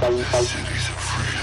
The cities are free.